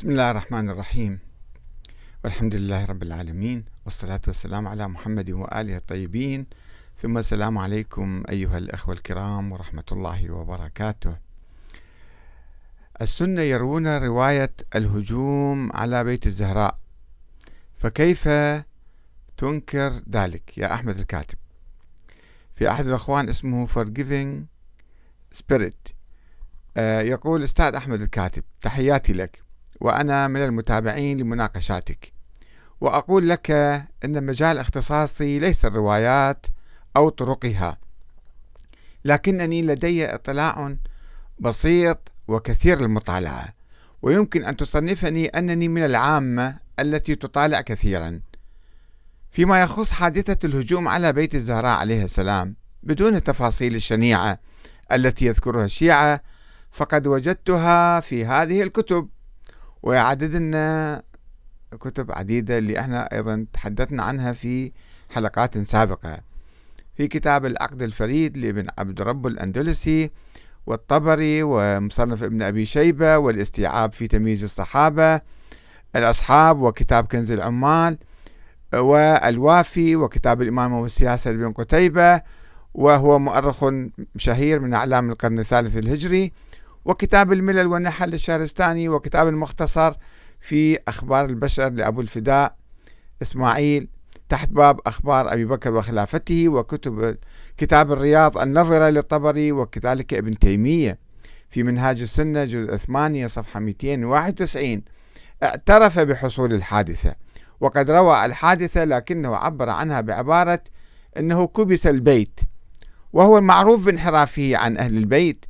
بسم الله الرحمن الرحيم. والحمد لله رب العالمين والصلاة والسلام على محمد وآله الطيبين. ثم السلام عليكم أيها الأخوة الكرام ورحمة الله وبركاته. السنة يروون رواية الهجوم على بيت الزهراء. فكيف تنكر ذلك يا أحمد الكاتب؟ في أحد الأخوان اسمه Forgiving Spirit. آه، يقول أستاذ أحمد الكاتب تحياتي لك. وأنا من المتابعين لمناقشاتك. وأقول لك أن مجال اختصاصي ليس الروايات أو طرقها لكنني لدي اطلاع بسيط وكثير المطالعة ويمكن أن تصنفني أنني من العامة التي تطالع كثيرا. فيما يخص حادثة الهجوم على بيت الزهراء عليه السلام بدون التفاصيل الشنيعة التي يذكرها الشيعة فقد وجدتها في هذه الكتب. ويعدد لنا كتب عديدة اللي إحنا أيضا تحدثنا عنها في حلقات سابقة. في كتاب العقد الفريد لابن عبد رب الأندلسي والطبري ومصنف ابن أبي شيبة والاستيعاب في تمييز الصحابة الأصحاب وكتاب كنز العمال والوافي وكتاب الإمامة والسياسة لابن قتيبة وهو مؤرخ شهير من أعلام القرن الثالث الهجري. وكتاب الملل والنحل للشهرستاني وكتاب المختصر في أخبار البشر لأبو الفداء إسماعيل تحت باب أخبار أبي بكر وخلافته وكتب كتاب الرياض النظرة للطبري وكذلك ابن تيمية. في منهاج السنة جزء 8 صفحة 291 اعترف بحصول الحادثة وقد روى الحادثة لكنه عبر عنها بعبارة أنه كبس البيت وهو معروف بانحرافه عن أهل البيت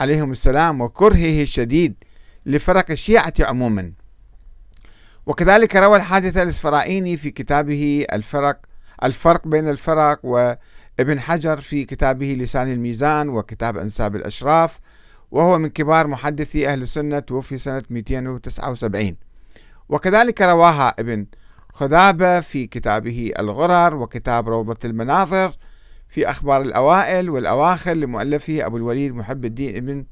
عليهم السلام وكرهه الشديد لفرق الشيعة عموما. وكذلك روى الحادثة الإسفرائيني في كتابه الفرق الفرق بين الفرق وابن حجر في كتابه لسان الميزان وكتاب أنساب الأشراف وهو من كبار محدثي أهل السنة توفي سنة 279 وكذلك رواها ابن خذابة في كتابه الغرر وكتاب روضة المناظر في أخبار الأوائل والأواخر لمؤلفه أبو الوليد محب الدين ابن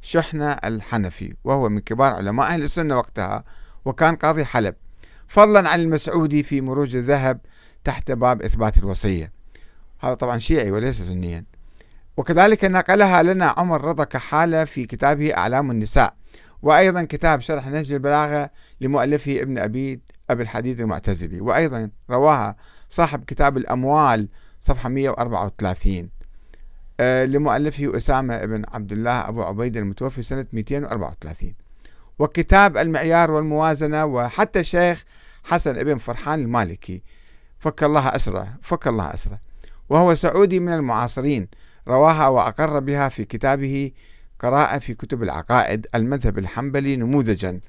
شحنة الحنفي وهو من كبار علماء أهل السنة وقتها وكان قاضي حلب. فضلا عن المسعودي في مروج الذهب تحت باب إثبات الوصية. هذا طبعا شيعي وليس سنيا. وكذلك نقلها لنا عمر رضا كحالة في كتابه أعلام النساء وأيضا كتاب شرح نهج البلاغة لمؤلفه ابن أبي أبي الحديث المعتزلي. وأيضا رواها صاحب كتاب الأموال صفحة 134 آه، لمؤلفه أسامة بن عبد الله أبو عبيد المتوفي سنة 234 وكتاب المعيار والموازنة وحتى الشيخ حسن بن فرحان المالكي. فك الله أسره فك الله أسره. وهو سعودي من المعاصرين رواها وأقر بها في كتابه قراءة في كتب العقائد المذهب الحنبلي نموذجا.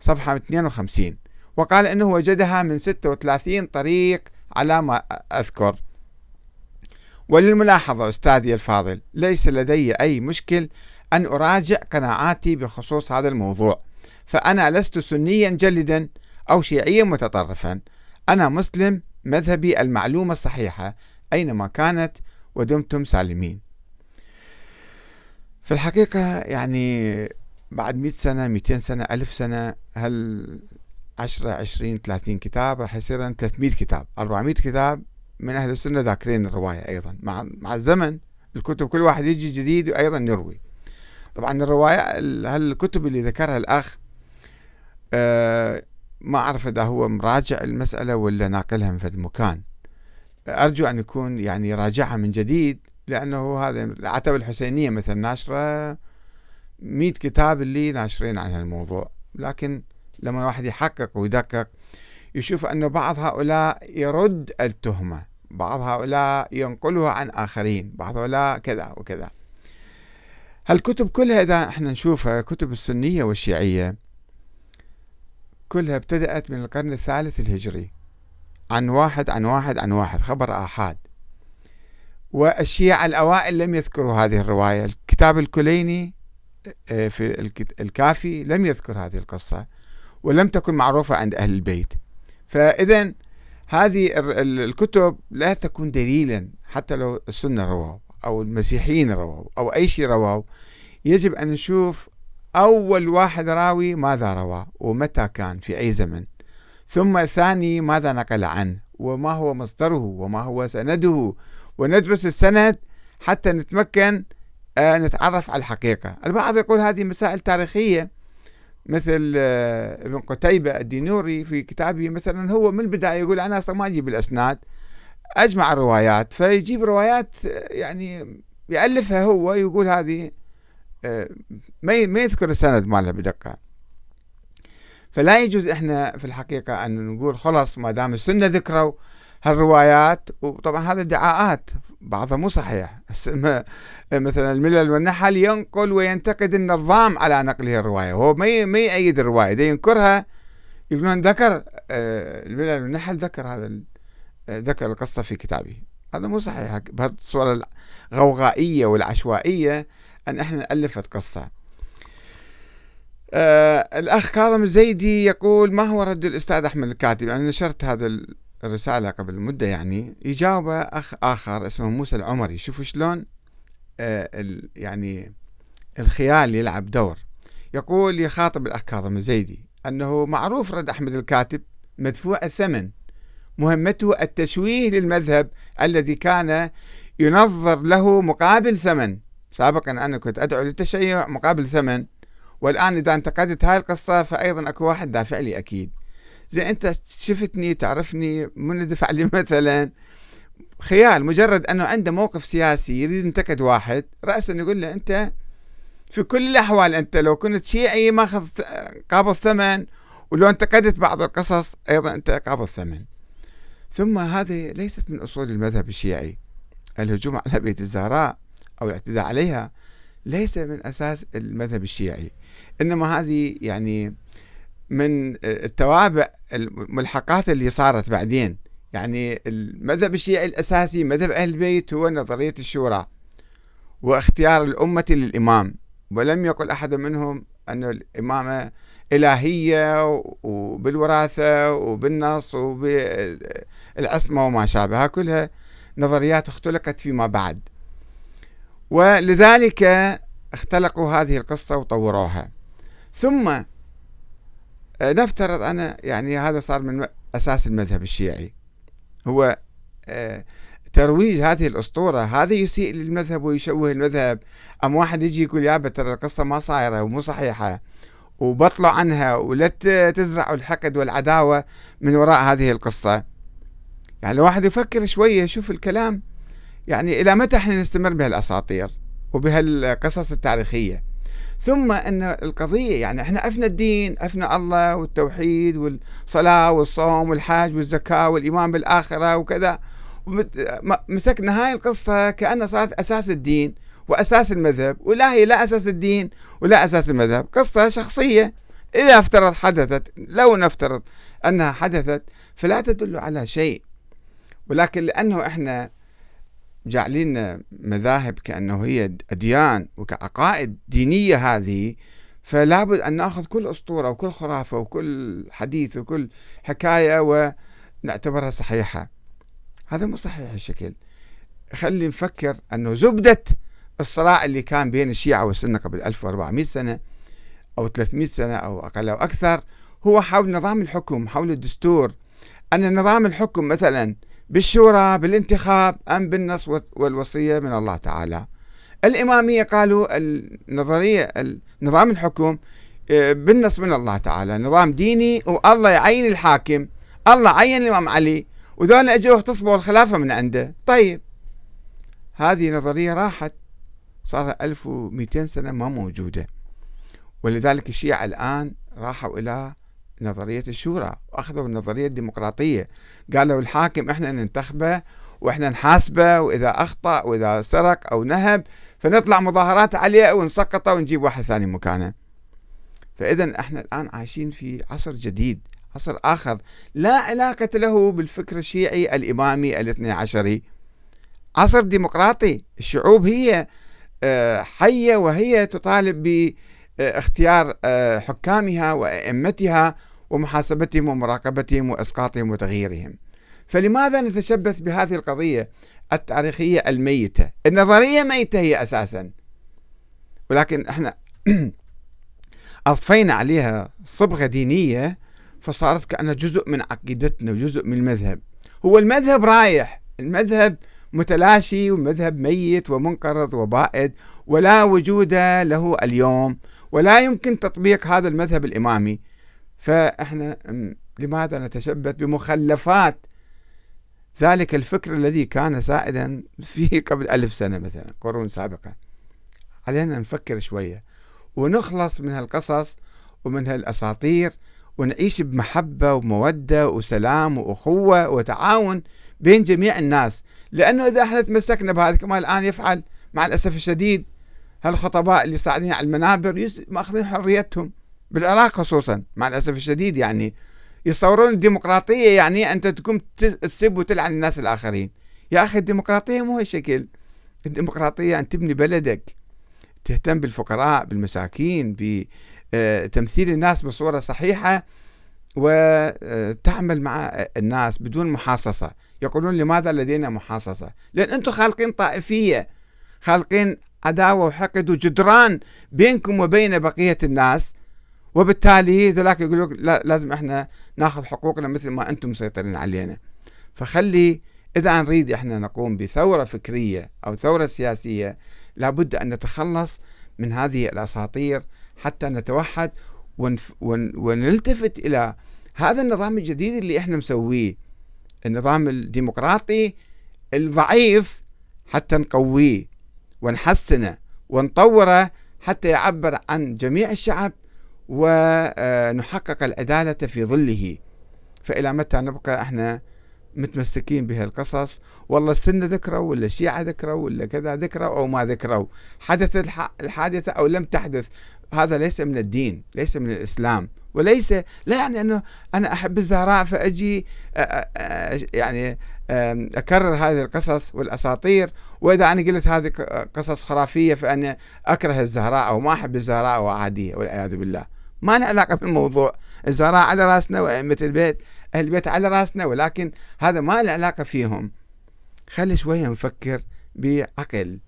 صفحة 52 وقال أنه وجدها من 36 طريق على ما أذكر. وللملاحظة أستاذي الفاضل ليس لدي أي مشكل أن أراجع قناعاتي بخصوص هذا الموضوع فأنا لست سنيا جلدا أو شيعيا متطرفا. أنا مسلم مذهبي المعلومة الصحيحة أينما كانت ودمتم سالمين. في الحقيقة يعني بعد مئة سنة مئتين سنة ألف سنة هل عشرة عشرين ثلاثين كتاب راح يصير 300 كتاب 400 كتاب من أهل السنة ذاكرين الرواية أيضا. مع مع الزمن الكتب كل واحد يجي جديد وأيضا يروي. طبعا الرواية هالكتب اللي ذكرها الأخ آه ما أعرف إذا هو مراجع المسألة ولا ناقلها من المكان. أرجو أن يكون يعني راجعها من جديد لأنه هذا العتبة الحسينية مثلا ناشرة مئة كتاب اللي ناشرين عن هالموضوع. لكن لما الواحد يحقق ويدقق يشوف أن بعض هؤلاء يرد التهمة بعض هؤلاء ينقلها عن آخرين بعض هؤلاء كذا وكذا. هالكتب كلها إذا إحنا نشوفها كتب السنية والشيعية كلها ابتدأت من القرن الثالث الهجري. عن واحد عن واحد عن واحد خبر آحاد. والشيعة الأوائل لم يذكروا هذه الرواية. الكتاب الكليني آه، في الكافي لم يذكر هذه القصة ولم تكن معروفة عند أهل البيت. فإذا هذه الكتب لا تكون دليلا حتى لو السنة رواه أو المسيحيين رواه أو أي شيء رواه. يجب أن نشوف أول واحد راوي ماذا روى ومتى كان في أي زمن. ثم الثاني ماذا نقل عنه وما هو مصدره وما هو سنده. وندرس السند حتى نتمكن آه، نتعرف على الحقيقة. البعض يقول هذه مسائل تاريخية. مثل آه، ابن قتيبة الدينوري في كتابه مثلا هو من البداية يقول أنا أصلا ما أجيب الأسناد أجمع الروايات فيجيب روايات آه، يعني يألفها هو يقول هذه ما ما يذكر السند ماله بدقة. فلا يجوز إحنا في الحقيقة أن نقول خلاص ما دام السنة ذكروا هالروايات وطبعا هذا ادعاءات بعضها مو صحيح. مثلا الملل والنحل ينقل وينتقد النظام على نقله الرواية. هو ما ما يأيد الرواية. إذا ينكرها يقولون ذكر آه، الملل والنحل ذكر هذا آه، ذكر القصة في كتابه. هذا مو صحيح. بهذه الصورة الغوغائية والعشوائية أن إحنا ألفت قصة. آه الأخ كاظم الزيدي يقول ما هو رد الأستاذ أحمد الكاتب؟ أنا نشرت هذا الرسالة قبل مدة يعني يجاوب أخ آخر اسمه موسى العمري. شوفوا شلون آه يعني الخيال يلعب دور. يقول يخاطب الأخ كاظم الزيدي أنه معروف رد أحمد الكاتب مدفوع الثمن مهمته التشويه للمذهب الذي كان ينظر له مقابل ثمن. سابقا أنا كنت أدعو للتشيع مقابل ثمن والآن إذا انتقدت هاي القصة فأيضا أكو واحد دافع لي أكيد. زي أنت شفتني تعرفني من دفع لي مثلا؟ خيال مجرد أنه عنده موقف سياسي يريد ينتقد واحد رأسا يقول له أنت في كل الأحوال أنت لو كنت شيعي ماخذ قابض ثمن ولو انتقدت بعض القصص أيضا أنت قابض ثمن. ثم هذه ليست من أصول المذهب الشيعي. الهجوم على بيت الزهراء أو الاعتداء عليها ليس من أساس المذهب الشيعي. إنما هذه يعني من التوابع الملحقات اللي صارت بعدين. يعني المذهب الشيعي الأساسي مذهب أهل البيت هو نظرية الشورى واختيار الأمة للإمام. ولم يقل أحد منهم أن الإمامة إلهية وبالوراثة وبالنص وبالعصمة وما شابه كلها نظريات اختلقت فيما بعد. ولذلك اختلقوا هذه القصة وطوروها. ثم نفترض أنا يعني هذا صار من أساس المذهب الشيعي. هو آه، ترويج هذه الأسطورة هذا يسيء للمذهب ويشوه المذهب. أم واحد يجي يقول يا ترى القصة ما صايرة ومو صحيحة. وبطلوا عنها ولا تزرعوا الحقد والعداوة من وراء هذه القصة. يعني الواحد يفكر شوية يشوف الكلام يعني إلى متى إحنا نستمر بهالأساطير وبهالقصص التاريخية؟ ثم أن القضية يعني إحنا أفنى الدين أفنى الله والتوحيد والصلاة والصوم والحج والزكاة والإيمان بالآخرة وكذا. مسكنا هاي القصة كأنها صارت أساس الدين وأساس المذهب ولا هي لا أساس الدين ولا أساس المذهب. قصة شخصية إذا افترض حدثت لو نفترض أنها حدثت فلا تدل على شيء. ولكن لأنه إحنا جعلين مذاهب كأنه هي أديان وكعقائد دينية هذه فلا بد أن نأخذ كل أسطورة وكل خرافة وكل حديث وكل حكاية ونعتبرها صحيحة. هذا مو صحيح الشكل خلي نفكر أنه زبدة الصراع اللي كان بين الشيعة والسنة قبل 1400 سنة أو 300 سنة أو أقل أو أكثر هو حول نظام الحكم حول الدستور. أن نظام الحكم مثلا بالشورى بالانتخاب أم بالنص والوصية من الله تعالى. الإمامية قالوا النظرية نظام الحكم آه، بالنص من الله تعالى. نظام ديني والله يعين الحاكم الله عين الإمام علي وذولا أجوا اغتصبوا الخلافة من عنده. طيب هذه نظرية راحت. صار 1200 سنة ما موجودة. ولذلك الشيعة الآن راحوا إلى نظرية الشورى وأخذوا النظرية الديمقراطية. قالوا الحاكم إحنا ننتخبه وإحنا نحاسبه وإذا أخطأ وإذا سرق أو نهب فنطلع مظاهرات عليه ونسقطه ونجيب واحد ثاني مكانه. فإذا إحنا الآن عايشين في عصر جديد عصر آخر. لا علاقة له بالفكر الشيعي الإمامي الاثني عشري. عصر ديمقراطي. الشعوب هي آه، حية وهي تطالب باختيار آه، حكامها وأئمتها ومحاسبتهم ومراقبتهم وإسقاطهم وتغييرهم. فلماذا نتشبث بهذه القضية التاريخية الميتة؟ النظرية ميتة هي أساسا. ولكن إحنا أضفينا عليها صبغة دينية فصارت كأنها جزء من عقيدتنا وجزء من المذهب هو المذهب رايح المذهب متلاشي ومذهب ميت ومنقرض وبائد ولا وجود له اليوم ولا يمكن تطبيق هذا المذهب الإمامي فإحنا لماذا نتشبث بمخلفات ذلك الفكر الذي كان سائدا فيه قبل ألف سنة مثلا قرون سابقة. علينا نفكر شوية ونخلص من هالقصص ومن هالأساطير ونعيش بمحبة ومودة وسلام وأخوة وتعاون بين جميع الناس. لأنه إذا إحنا تمسكنا بهذا كما الآن يفعل مع الأسف الشديد هالخطباء اللي صاعدين على المنابر مأخذين حريتهم. بالعراق خصوصا مع الأسف الشديد يعني. يصورون الديمقراطية يعني أنت تكون تسب وتلعن الناس الآخرين. يا أخي الديمقراطية مو هالشكل. الديمقراطية أن تبني بلدك تهتم بالفقراء بالمساكين بتمثيل الناس بصورة صحيحة وتعمل مع الناس بدون محاصصة. يقولون لماذا لدينا محاصصة؟ لأن أنتم خالقين طائفية خالقين عداوة وحقد وجدران بينكم وبين بقية الناس. وبالتالي ذلك يقول لك لازم إحنا ناخذ حقوقنا مثل ما أنتم مسيطرين علينا. فخلي إذا نريد إحنا نقوم بثورة فكرية أو ثورة سياسية لابد أن نتخلص من هذه الأساطير حتى نتوحد ونف ون ونلتفت إلى هذا النظام الجديد اللي إحنا مسويه. النظام الديمقراطي الضعيف حتى نقويه ونحسنه ونطوره حتى يعبر عن جميع الشعب ونحقق العدالة في ظله. فإلى متى نبقى إحنا متمسكين بهالقصص؟ والله السنة ذكروا ولا الشيعة ذكروا ولا كذا ذكروا أو ما ذكروا. حدثت الحادثة أو لم تحدث هذا ليس من الدين ليس من الإسلام. وليس لا يعني أنه أنا أحب الزهراء فأجي يعني أكرر هذه القصص والأساطير. وإذا أنا قلت هذه قصص خرافية فأنا أكره الزهراء أو ما أحب الزهراء أو عادية والعياذ بالله. ما له علاقة بالموضوع. الزهراء على راسنا وأئمة البيت أهل البيت على راسنا ولكن هذا ما له علاقة فيهم. خلي شوية نفكر بعقل.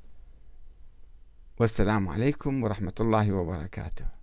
والسلام عليكم ورحمة الله وبركاته.